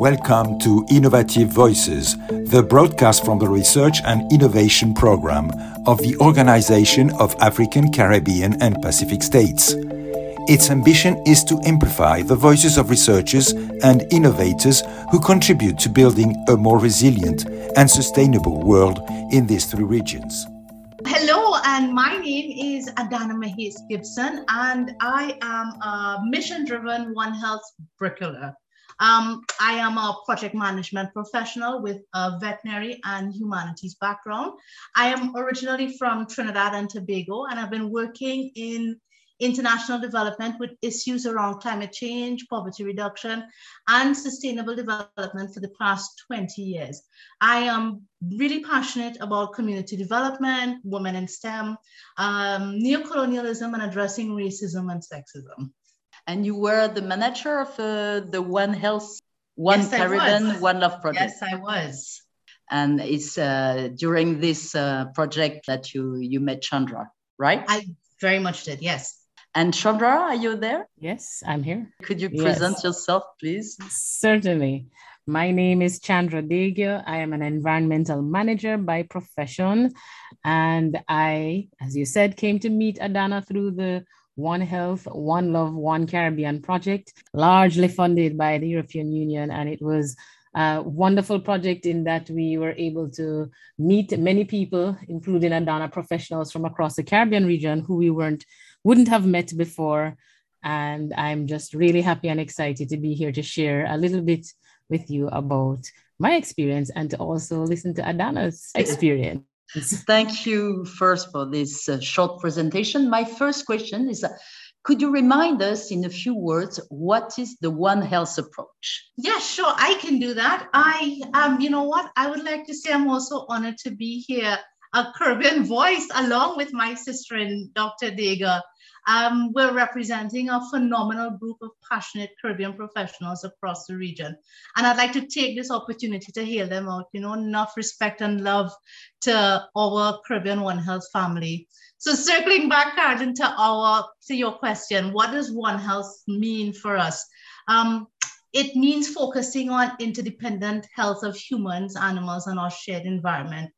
Welcome to Innovative Voices, the broadcast from the Research and Innovation Program of the Organization of African, Caribbean, and Pacific States. Its ambition is to amplify the voices of researchers and innovators who contribute to building a more resilient and sustainable world in these three regions. Hello, and my name is Adana Mahis Gibson, and I am a mission driven One Health bricklayer. Um, I am a project management professional with a veterinary and humanities background. I am originally from Trinidad and Tobago, and I've been working in international development with issues around climate change, poverty reduction, and sustainable development for the past 20 years. I am really passionate about community development, women in STEM, um, neocolonialism, and addressing racism and sexism and you were the manager of uh, the One Health, One yes, Caribbean, One Love project. Yes, I was. And it's uh, during this uh, project that you you met Chandra, right? I very much did. Yes. And Chandra, are you there? Yes, I'm here. Could you present yes. yourself, please? Certainly. My name is Chandra Degia. I am an environmental manager by profession. And I, as you said, came to meet Adana through the one Health, One Love, One Caribbean project, largely funded by the European Union. And it was a wonderful project in that we were able to meet many people, including Adana professionals from across the Caribbean region who we weren't wouldn't have met before. And I'm just really happy and excited to be here to share a little bit with you about my experience and to also listen to Adana's experience. Thank you first for this uh, short presentation. My first question is, uh, could you remind us in a few words, what is the One Health approach? Yeah, sure, I can do that. I, um, you know what, I would like to say I'm also honored to be here, a Caribbean voice, along with my sister and Dr. Degia. Um, we're representing a phenomenal group of passionate Caribbean professionals across the region. And I'd like to take this opportunity to hail them out. You know, enough respect and love to our Caribbean One Health family. So circling back, Caroline, to our to your question, what does One Health mean for us? Um, it means focusing on interdependent health of humans, animals, and our shared environment.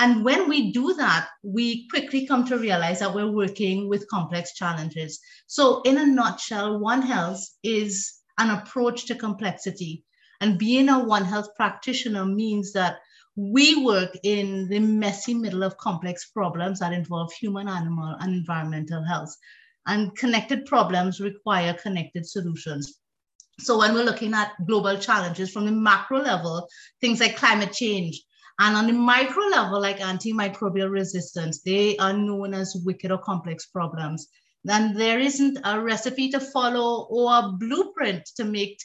And when we do that, we quickly come to realize that we're working with complex challenges. So, in a nutshell, One Health is an approach to complexity. And being a One Health practitioner means that we work in the messy middle of complex problems that involve human, animal, and environmental health. And connected problems require connected solutions. So, when we're looking at global challenges from the macro level, things like climate change, and on the micro level, like antimicrobial resistance, they are known as wicked or complex problems. Then there isn't a recipe to follow or a blueprint to make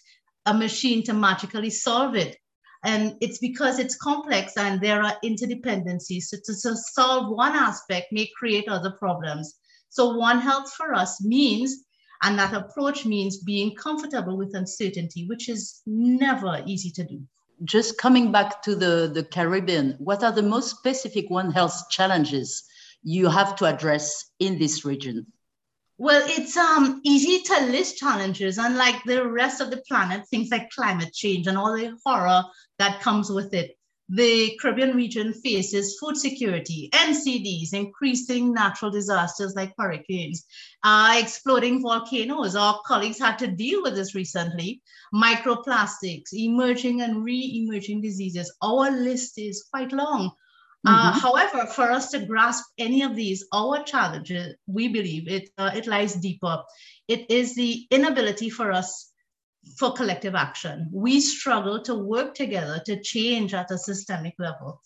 a machine to magically solve it. And it's because it's complex and there are interdependencies. So to, to solve one aspect may create other problems. So One Health for us means, and that approach means being comfortable with uncertainty, which is never easy to do just coming back to the, the Caribbean, what are the most specific One Health challenges you have to address in this region? Well, it's um, easy to list challenges, unlike the rest of the planet, things like climate change and all the horror that comes with it the Caribbean region faces food security, NCDs, increasing natural disasters like hurricanes, uh, exploding volcanoes. Our colleagues had to deal with this recently. Microplastics, emerging and re-emerging diseases. Our list is quite long. Uh, mm-hmm. However, for us to grasp any of these, our challenges, we believe it, uh, it lies deeper. It is the inability for us for collective action. We struggle to work together to change at a systemic level.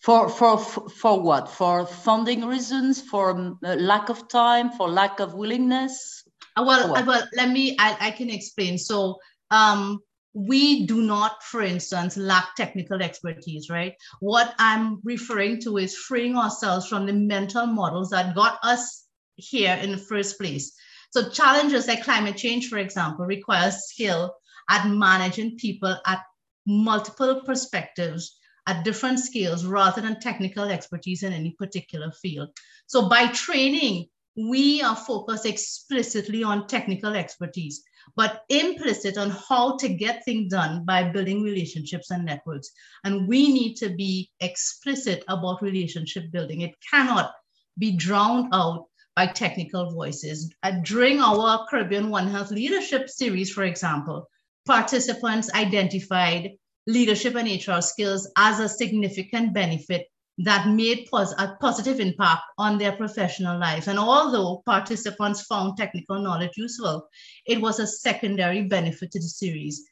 For, for, for what? For funding reasons, for um, lack of time, for lack of willingness? Uh, well, uh, well, let me, I, I can explain. So um, we do not, for instance, lack technical expertise, right? What I'm referring to is freeing ourselves from the mental models that got us here in the first place. So challenges like climate change, for example, require skill at managing people at multiple perspectives at different scales rather than technical expertise in any particular field. So by training, we are focused explicitly on technical expertise. but implicit on how to get things done by building relationships and networks. And we need to be explicit about relationship building. It cannot be drowned out by technical voices. Uh, during our Caribbean One Health Leadership Series, for example, participants identified leadership and HR skills as a significant benefit that made pos- a positive impact on their professional life. And although participants found technical knowledge useful, it was a secondary benefit to the series.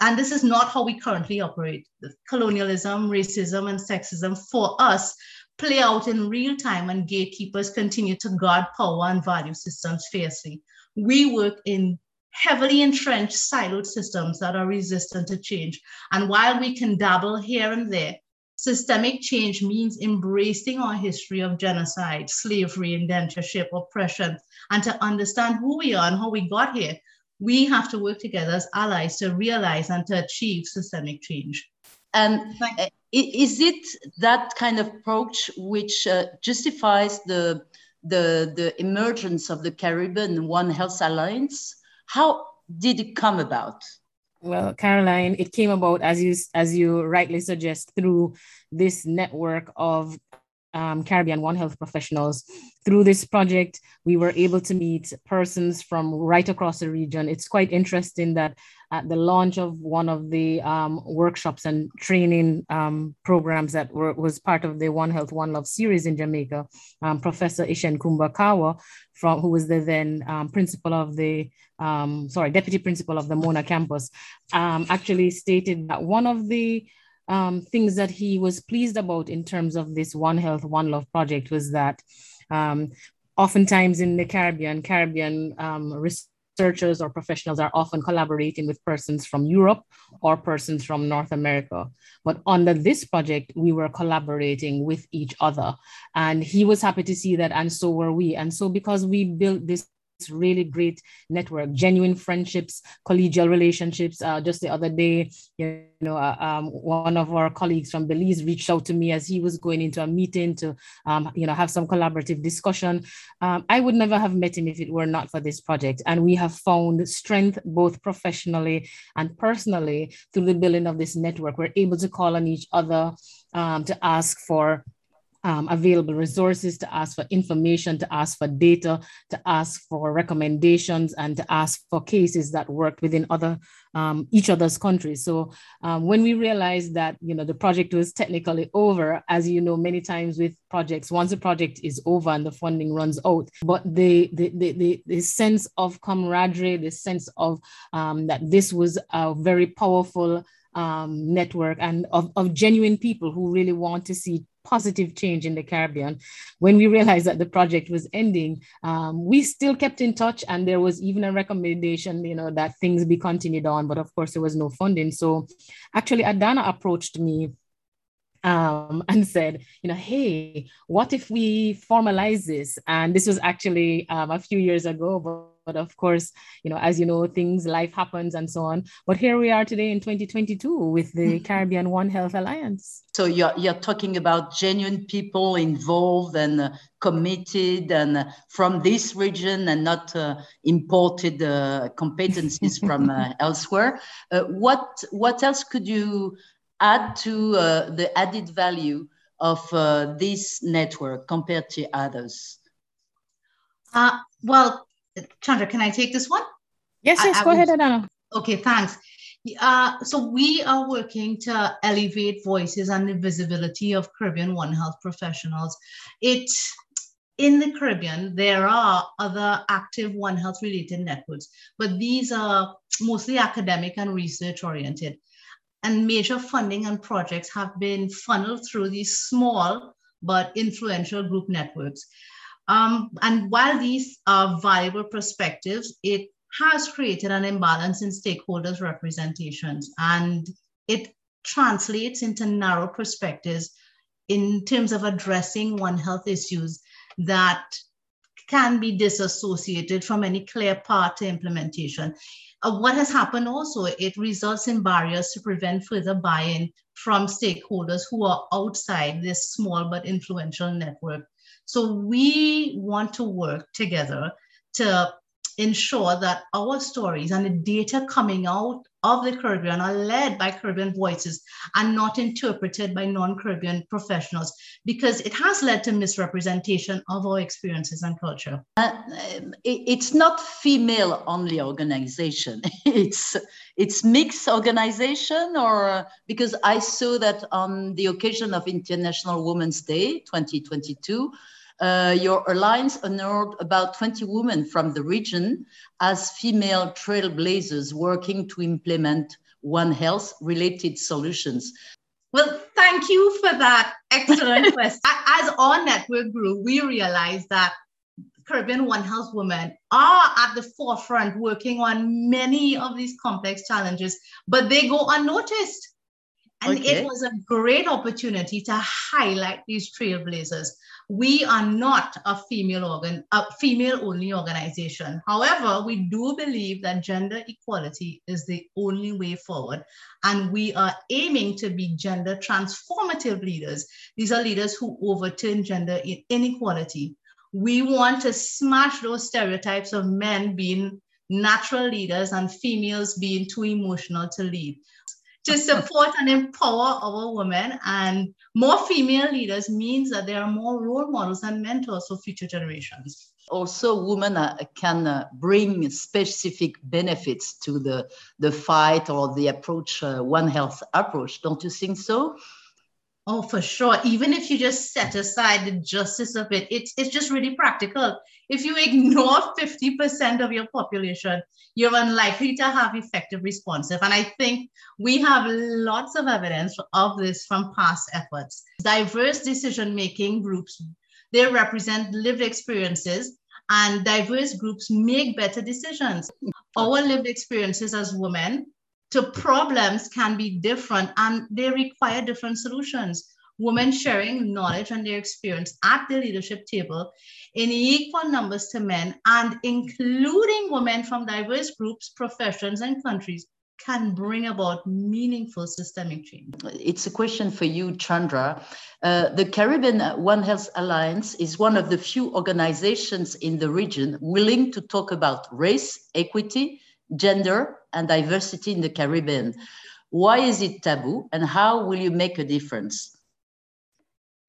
And this is not how we currently operate. Colonialism, racism, and sexism for us play out in real time, and gatekeepers continue to guard power and value systems fiercely. We work in heavily entrenched siloed systems that are resistant to change. And while we can dabble here and there, Systemic change means embracing our history of genocide, slavery, indentureship, oppression, and to understand who we are and how we got here. We have to work together as allies to realize and to achieve systemic change. And is it that kind of approach which uh, justifies the, the, the emergence of the Caribbean One Health Alliance? How did it come about? Well, Caroline, it came about as you as you rightly suggest through this network of um, Caribbean One Health professionals. Through this project, we were able to meet persons from right across the region. It's quite interesting that at the launch of one of the um, workshops and training um, programs that were, was part of the One Health, One Love series in Jamaica, um, Professor Ishenkumba Kahwa, from, who was the then um, principal of the, um, sorry, deputy principal of the Mona campus, actually stated that one of the um, things that he was pleased about in terms of this One Health, One Love project was that um, oftentimes in the Caribbean, Caribbean um, researchers or professionals are often collaborating with persons from Europe or persons from North America. But under this project, we were collaborating with each other. And he was happy to see that, and so were we. And so, because we built this really great network, genuine friendships, collegial relationships. Uh, just the other day, you know, uh, um, one of our colleagues from Belize reached out to me as he was going into a meeting to, um, you know, have some collaborative discussion. Um, I would never have met him if it were not for this project. And we have found strength both professionally and personally through the building of this network. We're able to call on each other um, to ask for um, available resources, to ask for information, to ask for data, to ask for recommendations, and to ask for cases that worked within other um, each other's countries. So um, when we realized that you know the project was technically over, as you know, many times with projects, once a project is over and the funding runs out, but the the the, the, the sense of camaraderie, the sense of um, that this was a very powerful um, network and of, of genuine people who really want to see positive change in the Caribbean. When we realized that the project was ending, um, we still kept in touch, and there was even a recommendation, you know, that things be continued on. But of course, there was no funding. So, actually, Adana approached me um, and said, you know, hey, what if we formalize this? And this was actually um, a few years ago, but, but, of course, you know, as you know, things, life happens and so on. But here we are today in 2022 with the mm-hmm. Caribbean One Health Alliance. So you're, you're talking about genuine people involved and uh, committed and uh, from this region and not uh, imported uh, competencies from uh, elsewhere. Uh, what, what else could you add to uh, the added value of uh, this network compared to others? Uh, well, Chandra, can I take this one? Yes, yes, I, go I ahead, Adana. Okay, thanks. Uh, so we are working to elevate voices and the visibility of Caribbean One Health professionals. It in the Caribbean, there are other active One Health related networks, but these are mostly academic and research oriented and major funding and projects have been funneled through these small but influential group networks. Um, and while these are viable perspectives, it has created an imbalance in stakeholders' representations and it translates into narrow perspectives in terms of addressing One Health issues that can be disassociated from any clear path to implementation uh, what has happened also, it results in barriers to prevent further buy-in from stakeholders who are outside this small but influential network. So we want to work together to ensure that our stories and the data coming out of the Caribbean are led by Caribbean voices and not interpreted by non Caribbean professionals because it has led to misrepresentation of our experiences and culture. Uh, it's not female only organization. it's it's mixed organization or because I saw that on the occasion of International Women's Day 2022 uh, your alliance honored about 20 women from the region as female trailblazers working to implement One Health related solutions. Well, thank you for that excellent question. As our network grew, we realized that Caribbean One Health women are at the forefront working on many of these complex challenges, but they go unnoticed. And okay. it was a great opportunity to highlight these trailblazers. We are not a female organ, a female only organization. However, we do believe that gender equality is the only way forward. And we are aiming to be gender transformative leaders. These are leaders who overturn gender inequality. We want to smash those stereotypes of men being natural leaders and females being too emotional to lead to support and empower our women. And more female leaders means that there are more role models and mentors for future generations. Also women can uh, bring specific benefits to the, the fight or the approach uh, one health approach. Don't you think so Oh, for sure. Even if you just set aside the justice of it, it's, it's just really practical. If you ignore 50% of your population, you're unlikely to have effective responsive. And I think we have lots of evidence of this from past efforts. Diverse decision-making groups, they represent lived experiences and diverse groups make better decisions. Our lived experiences as women to problems can be different and they require different solutions. Women sharing knowledge and their experience at the leadership table in equal numbers to men and including women from diverse groups, professions, and countries can bring about meaningful systemic change? It's a question for you, Chandra. Uh, the Caribbean One Health Alliance is one of the few organizations in the region willing to talk about race, equity, gender, and diversity in the Caribbean. Why is it taboo and how will you make a difference?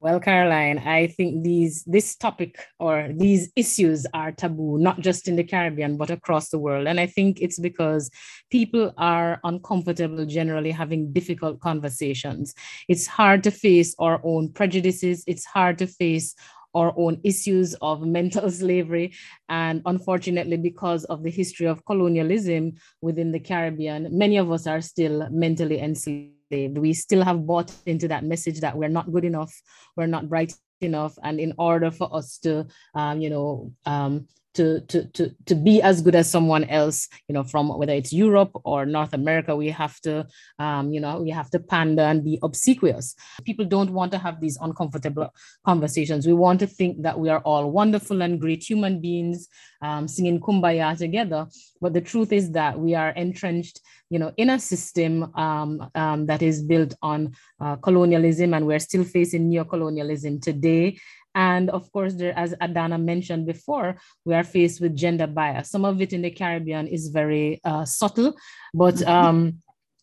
Well, Caroline, I think these this topic or these issues are taboo, not just in the Caribbean, but across the world. And I think it's because people are uncomfortable generally having difficult conversations. It's hard to face our own prejudices. It's hard to face our own issues of mental slavery. And unfortunately, because of the history of colonialism within the Caribbean, many of us are still mentally enslaved. We still have bought into that message that we're not good enough, we're not bright enough. And in order for us to, um, you know, um, to, to, to, to be as good as someone else, you know, from whether it's Europe or North America, we have to, um, you know, we have to pander and be obsequious. People don't want to have these uncomfortable conversations. We want to think that we are all wonderful and great human beings um, singing kumbaya together. But the truth is that we are entrenched, you know, in a system um, um, that is built on uh, colonialism, and we're still facing neo-colonialism today. And of course, there, as Adana mentioned before, we are faced with gender bias. Some of it in the Caribbean is very uh, subtle, but mm-hmm. um,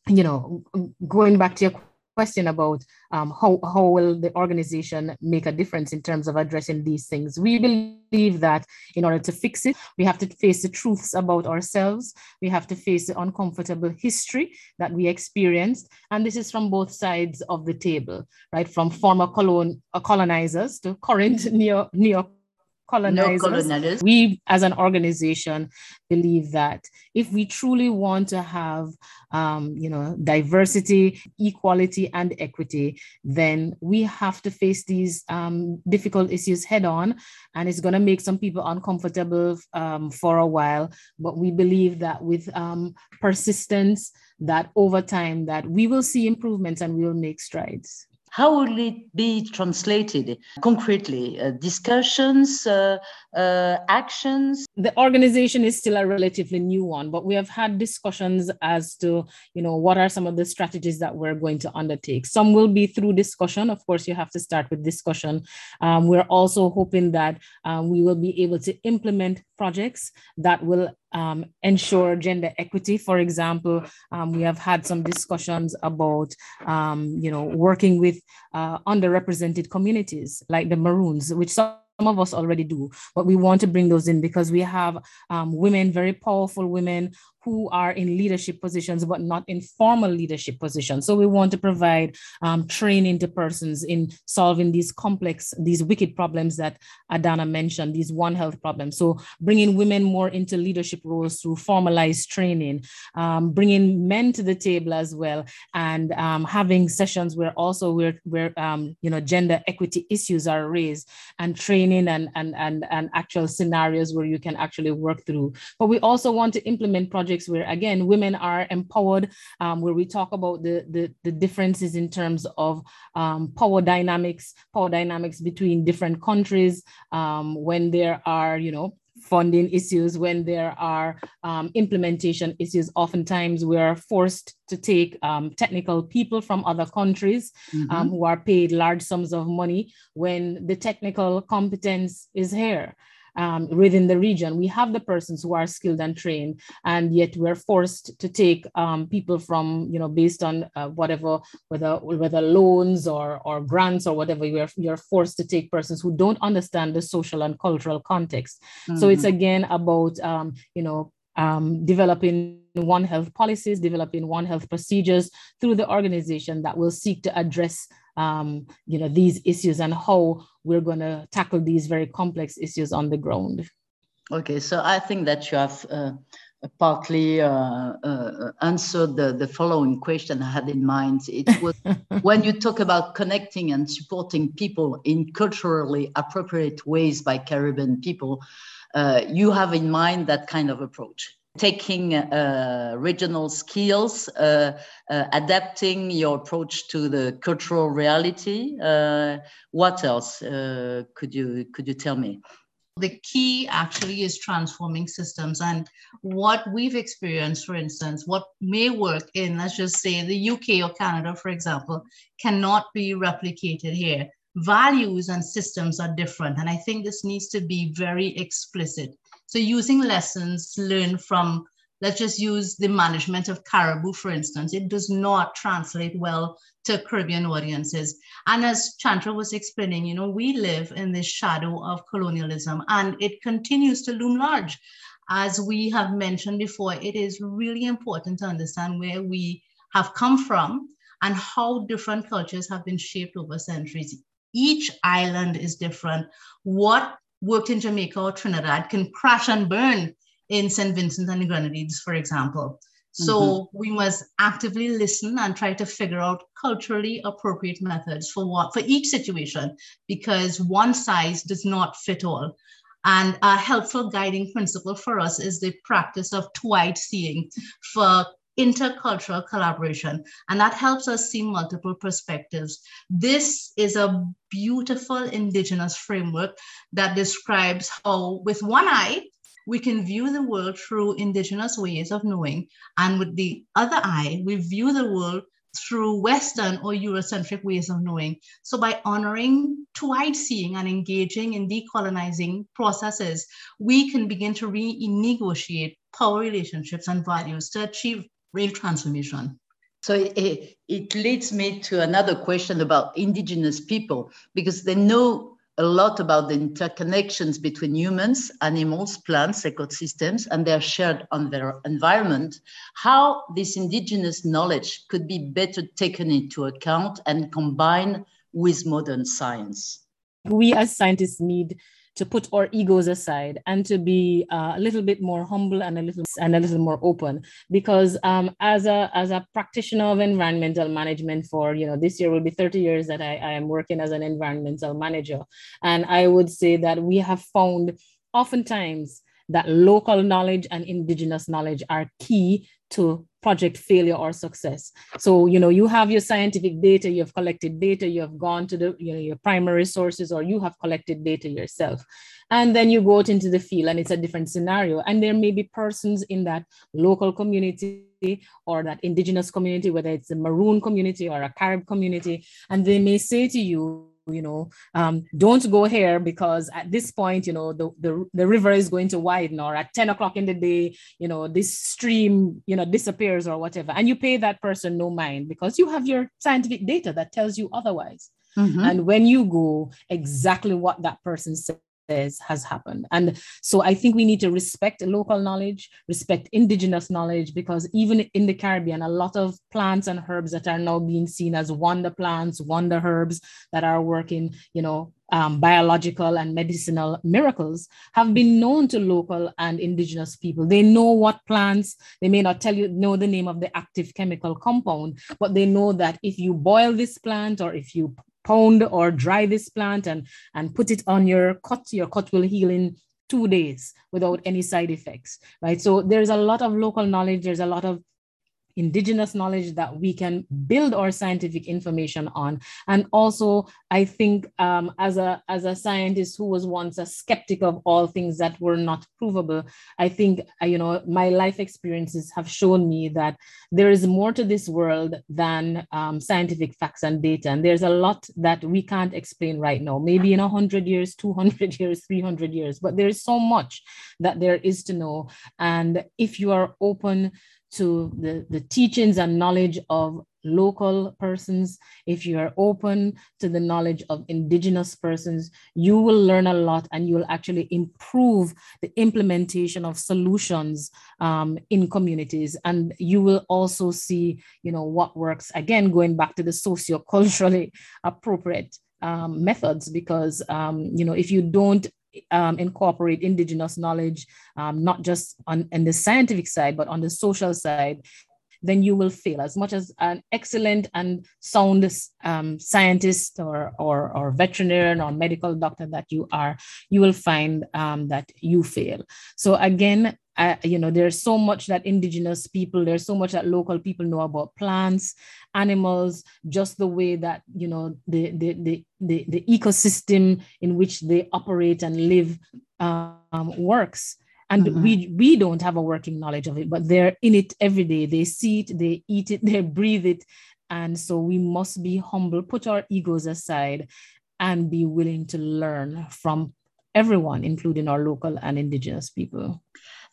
you know, going back to your question about um, how, how will the organization make a difference in terms of addressing these things. We believe that in order to fix it, we have to face the truths about ourselves. We have to face the uncomfortable history that we experienced. And this is from both sides of the table, right? From former colon, uh, colonizers to current neo, neo colonizers. No colonizers. We, as an organization, believe that if we truly want to have, um, you know, diversity, equality, and equity, then we have to face these um, difficult issues head on, and it's going to make some people uncomfortable um, for a while. But we believe that with um, persistence, that over time, that we will see improvements and we will make strides. How will it be translated concretely? Uh, discussions, uh, uh, actions? The organization is still a relatively new one, but we have had discussions as to, you know, what are some of the strategies that we're going to undertake. Some will be through discussion. Of course, you have to start with discussion. Um, we're also hoping that um, we will be able to implement projects that will um, ensure gender equity. For example, um, we have had some discussions about, um, you know, working with uh, underrepresented communities like the Maroons, which some of us already do, but we want to bring those in because we have um, women, very powerful women who are in leadership positions, but not in formal leadership positions. So we want to provide um, training to persons in solving these complex, these wicked problems that Adana mentioned, these One Health problems. So bringing women more into leadership roles through formalized training, um, bringing men to the table as well, and um, having sessions where also where, where um, you know, gender equity issues are raised and training and, and, and, and actual scenarios where you can actually work through. But we also want to implement projects projects where again women are empowered um, where we talk about the, the, the differences in terms of um, power dynamics power dynamics between different countries um, when there are you know funding issues when there are um, implementation issues oftentimes we are forced to take um, technical people from other countries mm-hmm. um, who are paid large sums of money when the technical competence is here um, within the region. We have the persons who are skilled and trained, and yet we're forced to take um, people from, you know, based on uh, whatever, whether whether loans or or grants or whatever. You're you're forced to take persons who don't understand the social and cultural context. Mm-hmm. So it's mm-hmm. again about, um, you know, um, developing One Health policies, developing One Health procedures through the organization that will seek to address um, you know, these issues and how we're going to tackle these very complex issues on the ground. Okay, so I think that you have uh, partly uh, uh, answered the, the following question I had in mind. It was when you talk about connecting and supporting people in culturally appropriate ways by Caribbean people, uh, you have in mind that kind of approach taking uh, regional skills, uh, uh, adapting your approach to the cultural reality. Uh, what else uh, could you could you tell me? The key actually is transforming systems, and what we've experienced, for instance, what may work in, let's just say, the UK or Canada, for example, cannot be replicated here. Values and systems are different, and I think this needs to be very explicit so using lessons learned from, let's just use the management of caribou, for instance, it does not translate well to Caribbean audiences. And as Chandra was explaining, you know, we live in the shadow of colonialism and it continues to loom large. As we have mentioned before, it is really important to understand where we have come from and how different cultures have been shaped over centuries. Each island is different. What worked in Jamaica or Trinidad can crash and burn in St. Vincent and the Grenadines, for example. So mm-hmm. we must actively listen and try to figure out culturally appropriate methods for what for each situation, because one size does not fit all. And a helpful guiding principle for us is the practice of two-eyed seeing for intercultural collaboration, and that helps us see multiple perspectives. This is a beautiful Indigenous framework that describes how, with one eye, we can view the world through Indigenous ways of knowing, and with the other eye, we view the world through Western or Eurocentric ways of knowing. So, by honoring two-eyed seeing and engaging in decolonizing processes, we can begin to renegotiate power relationships and values to achieve real transformation. So it, it leads me to another question about indigenous people because they know a lot about the interconnections between humans, animals, plants, ecosystems, and their shared on their environment. How this indigenous knowledge could be better taken into account and combined with modern science. We as scientists need to put our egos aside and to be uh, a little bit more humble and a little and a little more open. Because um, as a as a practitioner of environmental management for you know this year will be 30 years that I, I am working as an environmental manager. And i would say that we have found oftentimes that local knowledge and indigenous knowledge are key to project failure or success. So, you know, you have your scientific data, you have collected data, you have gone to the, you know, your primary sources, or you have collected data yourself. And then you go out into the field and it's a different scenario. And there may be persons in that local community or that indigenous community, whether it's a maroon community or a Carib community, and they may say to you, you know um, don't go here because at this point you know the, the the river is going to widen or at 10 o'clock in the day you know this stream you know disappears or whatever and you pay that person no mind because you have your scientific data that tells you otherwise mm-hmm. and when you go exactly what that person said is, has happened. And so I think we need to respect local knowledge, respect indigenous knowledge, because even in the Caribbean, a lot of plants and herbs that are now being seen as wonder plants, wonder herbs that are working, you know, um, biological and medicinal miracles have been known to local and indigenous people. They know what plants, they may not tell you, know the name of the active chemical compound, but they know that if you boil this plant or if you pound or dry this plant and, and put it on your cut. Your cut will heal in two days without any side effects, right? So there's a lot of local knowledge. There's a lot of indigenous knowledge that we can build our scientific information on. And also i think um, as a as a scientist who was once a skeptic of all things that were not provable i think uh, you know my life experiences have shown me that there is more to this world than um, scientific facts and data. And there's a lot that we can't explain right now. Maybe in 100 years 200 years 300 years but there is so much that there is to know. And if you are open to the, the teachings and knowledge of local persons, if you are open to the knowledge of indigenous persons, you will learn a lot and you will actually improve the implementation of solutions um, in communities. And you will also see, you know, what works, again, going back to the socio-culturally appropriate um, methods, because, um, you know, if you don't um, incorporate indigenous knowledge, um, not just on, on the scientific side, but on the social side, then you will fail. As much as an excellent and sound um, scientist or, or, or veterinarian or medical doctor that you are, you will find um, that you fail. So again, uh, you know, there's so much that indigenous people, there's so much that local people know about plants, animals, just the way that, you know, the, the, the, the, the ecosystem in which they operate and live um, works. And mm-hmm. we we don't have a working knowledge of it, but they're in it every day. They see it, they eat it, they breathe it. And so we must be humble, put our egos aside, and be willing to learn from everyone, including our local and indigenous people.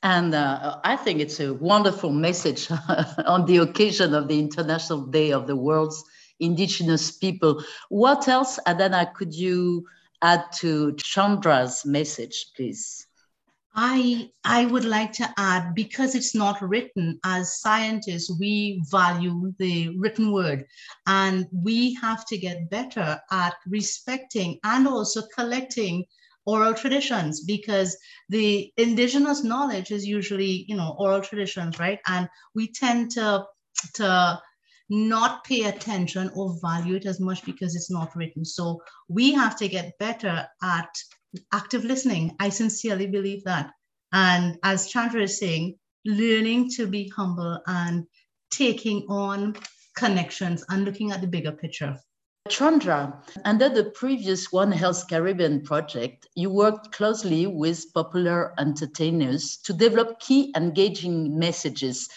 And uh, I think it's a wonderful message on the occasion of the International Day of the World's Indigenous People. What else, Adana, could you add to Chandra's message, please? I I would like to add because it's not written as scientists we value the written word and we have to get better at respecting and also collecting oral traditions because the indigenous knowledge is usually you know oral traditions right? And we tend to to not pay attention or value it as much because it's not written. So we have to get better at active listening. I sincerely believe that. And as chandra is saying learning to be humble and taking on connections and looking at the bigger picture Chandra, under the previous One Health Caribbean project, you worked closely with popular entertainers to develop key engaging messages.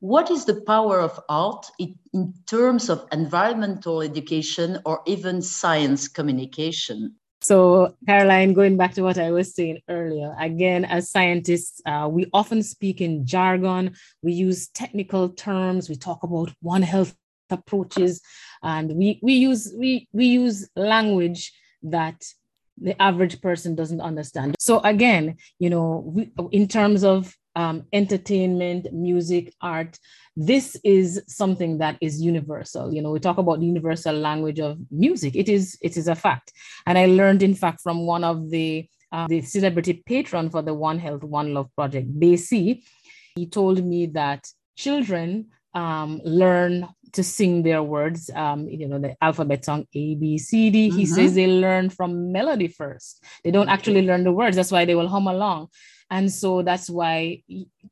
What is the power of art in terms of environmental education or even science communication? So, Caroline, going back to what I was saying earlier, again, as scientists, uh, we often speak in jargon, we use technical terms, we talk about One Health approaches and we we use we we use language that the average person doesn't understand. So again you know we, in terms of um, entertainment music art this is something that is universal. You know we talk about the universal language of music. It is it is a fact. And i learned in fact from one of the uh, the celebrity patron for the one health one love project Basie. he told me that children um, learn to sing their words, um, you know, the alphabet song A, B, C, D. Mm-hmm. He says they learn from melody first. They don't actually learn the words. That's why they will hum along. And so that's why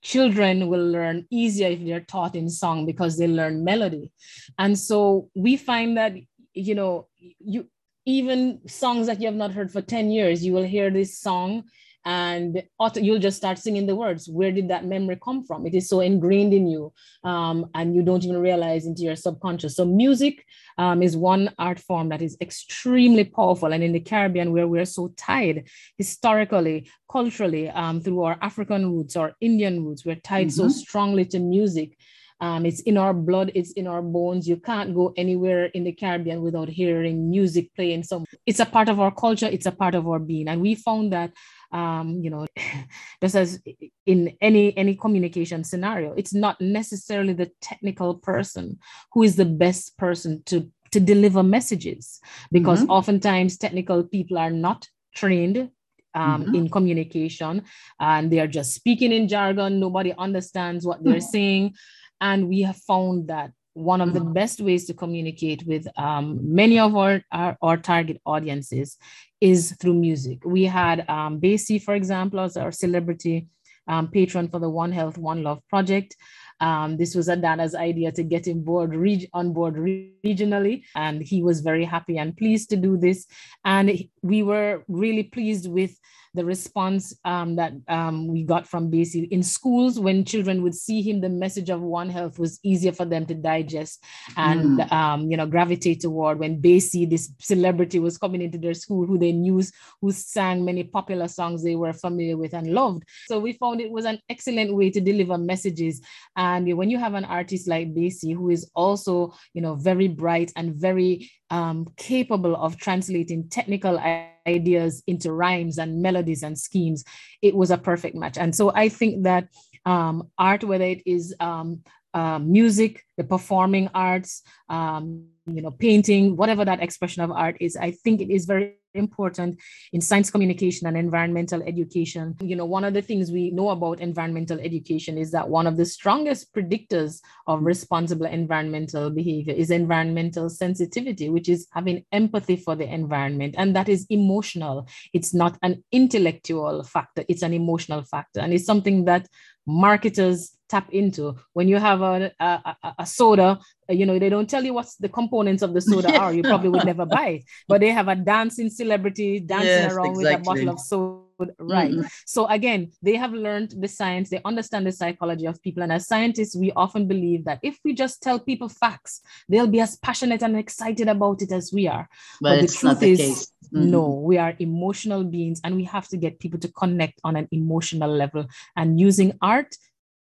children will learn easier if they're taught in song because they learn melody. And so we find that, you know, you even songs that you have not heard for 10 years, you will hear this song and auto, you'll just start singing the words. Where did that memory come from? It is so ingrained in you, um, and you don't even realize into your subconscious. So music um, is one art form that is extremely powerful. And in the Caribbean, where we're so tied historically, culturally, um, through our African roots or Indian roots, we're tied mm-hmm. so strongly to music um, it's in our blood, it's in our bones. You can't go anywhere in the Caribbean without hearing music playing. So it's a part of our culture, it's a part of our being. And we found that um, you know, just as in any any communication scenario, it's not necessarily the technical person who is the best person to to deliver messages because mm-hmm. oftentimes technical people are not trained um, mm-hmm. in communication and they are just speaking in jargon nobody understands what they're mm-hmm. saying and we have found that one of the mm-hmm. best ways to communicate with um, many of our, our, our, target audiences is through music. We had um, Basie, for example, as our celebrity um, patron for the One Health, One Love project. Um, this was Adana's idea to get him board reg- on board regionally, and he was very happy and pleased to do this. And we were really pleased with the response um, that um, we got from Basie in schools when children would see him, the message of One Health was easier for them to digest and mm. um, you know gravitate toward. When Basie, this celebrity, was coming into their school, who they knew, who sang many popular songs they were familiar with and loved. So we found it was an excellent way to deliver messages. And when you have an artist like Basie, who is also you know very bright and very um, capable of translating technical ideas into rhymes and melodies and schemes, it was a perfect match. And so I think that um, art, whether it is um, uh, music, the performing arts, um, you know, painting, whatever that expression of art is, I think it is very important in science communication and environmental education. You know, one of the things we know about environmental education is that one of the strongest predictors of responsible environmental behavior is environmental sensitivity, which is having empathy for the environment. And that is emotional. It's not an intellectual factor, it's an emotional factor. And it's something that marketers tap into when you have a, a, a, soda you know they don't tell you what the components of the soda are. You probably would never buy it. But they have a dancing celebrity dancing yes, around exactly. with a bottle of soda right? Mm-hmm. so again they have learned the science. They understand the psychology of people. And as scientists we often believe that if we just tell people facts they'll be as passionate and excited about it as we are. But, but the truth the is mm-hmm. no we are emotional beings and we have to get people to connect on an emotional level. And using art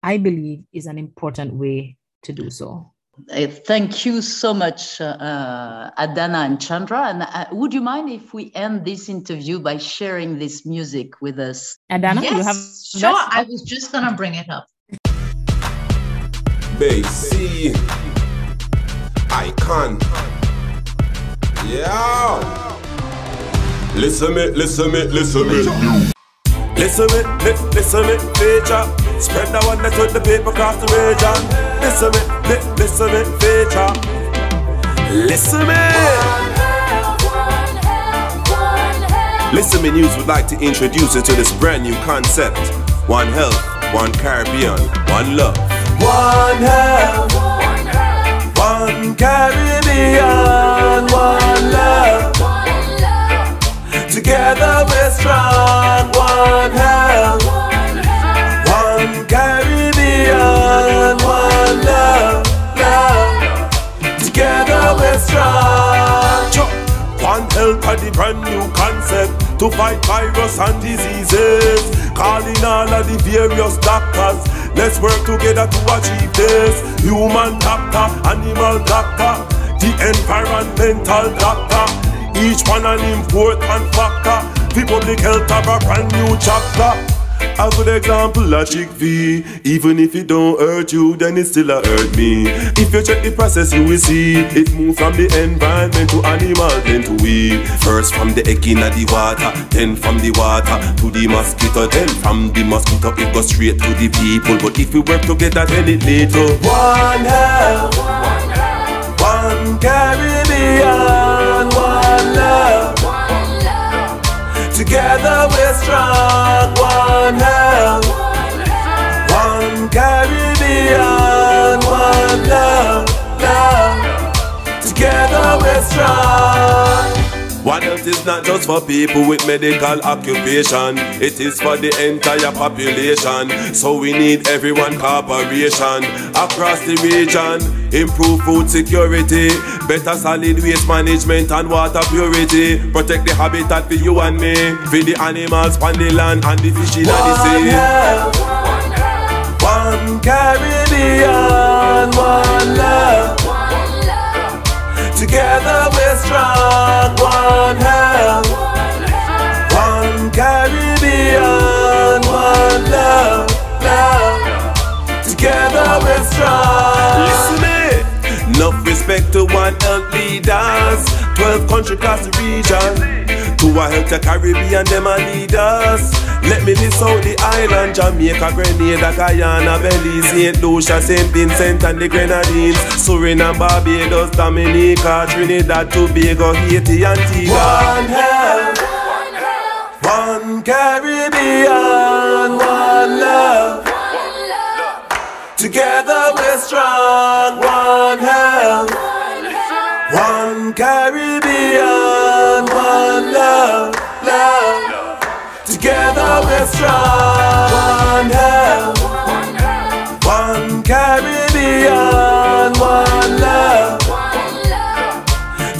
I believe is an important way to do so. Uh, thank you so much, uh, uh, Adana and Chandra. And uh, would you mind if we end this interview by sharing this music with us? Adana, yes, you have sure. I was just gonna bring it up. Basie, icon, yeah. Listen me, listen me, listen me. Listen me, li, listen me, feature. Spread the one that's with the paper across the region. Listen me, li, listen me, feature. Listen me. Listen me News would like to introduce you to this brand new concept. One health, one Caribbean, one love. One health, one Caribbean, one love. Together we're strong, one health, fight virus and diseases. Calling all of the various doctors. Let's work together to achieve this. Human doctor, animal doctor, the environmental doctor. Each one an important factor. The public health have a brand new chapter. A good example chick V. Even if it don't hurt you, then it still a hurt me. If you check the process, you will see it move from the environment to animal, then to we. First from the egg in the water, then from the water to the mosquito, then from the mosquito it goes straight to the people. But if we work together, then it leads to one health, one Caribbean, Together we're strong, one health, one Caribbean, one love, love. Together we're strong. One health is not just for people with medical occupation, it is for the entire population. So we need everyone cooperation across the region. Improve food security, better solid waste management and water purity. Protect the habitat for you and me, for the animals on the land and the fish in the sea. One love. one Caribbean, one love. Together we're strong, one health. One Caribbean, one love, love. Together we're strong. Listen respect to one health leaders. Twelve country across the region. To a help the Caribbean, them a lead us. Let me list out the island Jamaica, Grenada, Guyana, Belize, St. Lucia, St. Vincent and the Grenadines Suriname, Barbados, Dominica, Trinidad, Tobago, Haiti, and Antigua One health, one Caribbean, one love Together we're strong, one health Caribbean, one love, love Together we're strong. One health, one Caribbean, one love.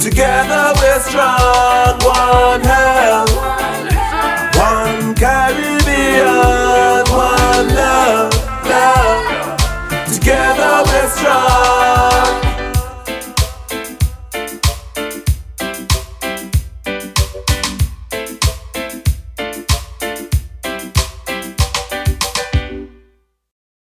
Together